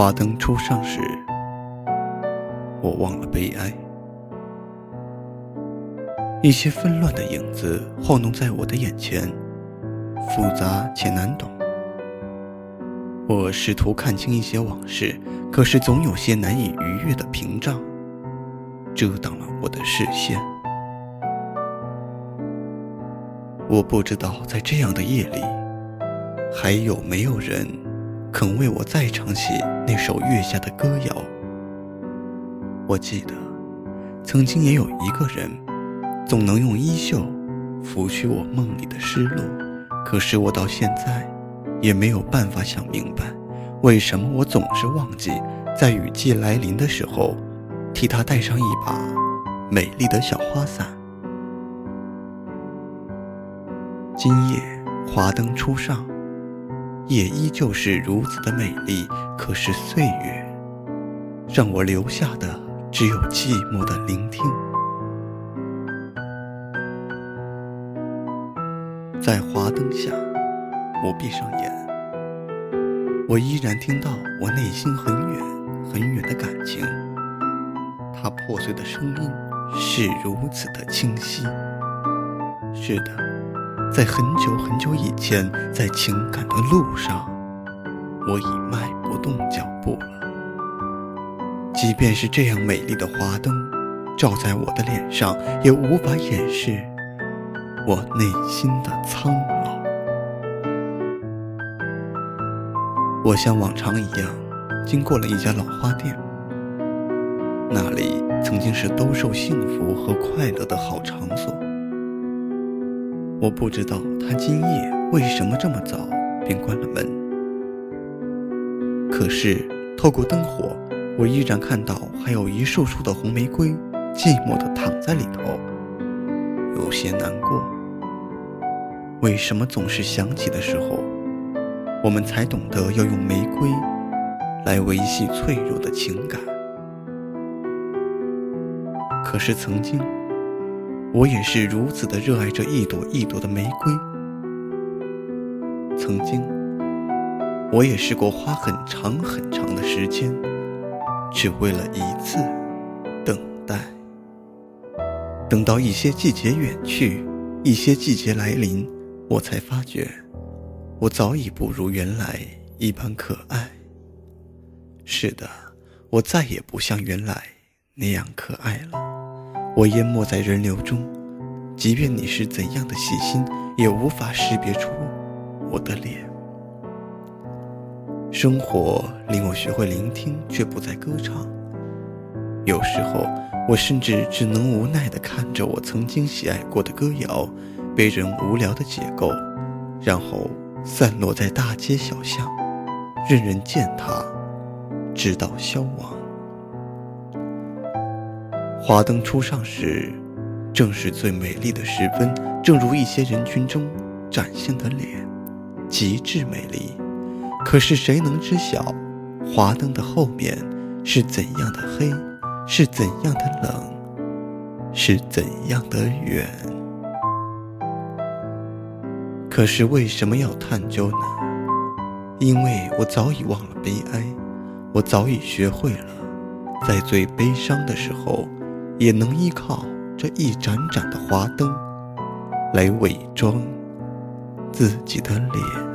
华灯初上时，我忘了悲哀。一些纷乱的影子晃动在我的眼前，复杂且难懂。我试图看清一些往事，可是总有些难以逾越的屏障，遮挡了我的视线。我不知道在这样的夜里，还有没有人肯为我再唱起那首月下的歌谣。我记得，曾经也有一个人，总能用衣袖拂去我梦里的失落，可是我到现在。也没有办法想明白，为什么我总是忘记在雨季来临的时候，替他带上一把美丽的小花伞。今夜华灯初上，也依旧是如此的美丽，可是岁月让我留下的只有寂寞的聆听。在华灯下。我闭上眼，我依然听到我内心很远很远的感情，它破碎的声音是如此的清晰。是的，在很久很久以前，在情感的路上，我已迈不动脚步了。即便是这样美丽的华灯照在我的脸上，也无法掩饰我内心的苍老。我像往常一样，经过了一家老花店。那里曾经是兜售幸福和快乐的好场所。我不知道他今夜为什么这么早便关了门。可是透过灯火，我依然看到还有一束束的红玫瑰，寂寞地躺在里头，有些难过。为什么总是想起的时候？我们才懂得要用玫瑰来维系脆弱的情感。可是曾经，我也是如此的热爱这一朵一朵的玫瑰。曾经，我也试过花很长很长的时间，只为了一次等待。等到一些季节远去，一些季节来临，我才发觉。我早已不如原来一般可爱。是的，我再也不像原来那样可爱了。我淹没在人流中，即便你是怎样的细心，也无法识别出我的脸。生活令我学会聆听，却不再歌唱。有时候，我甚至只能无奈地看着我曾经喜爱过的歌谣，被人无聊地解构，然后。散落在大街小巷，任人践踏，直到消亡。华灯初上时，正是最美丽的时分。正如一些人群中展现的脸，极致美丽。可是谁能知晓，华灯的后面是怎样的黑，是怎样的冷，是怎样的远？可是为什么要探究呢？因为我早已忘了悲哀，我早已学会了，在最悲伤的时候，也能依靠这一盏盏的华灯，来伪装自己的脸。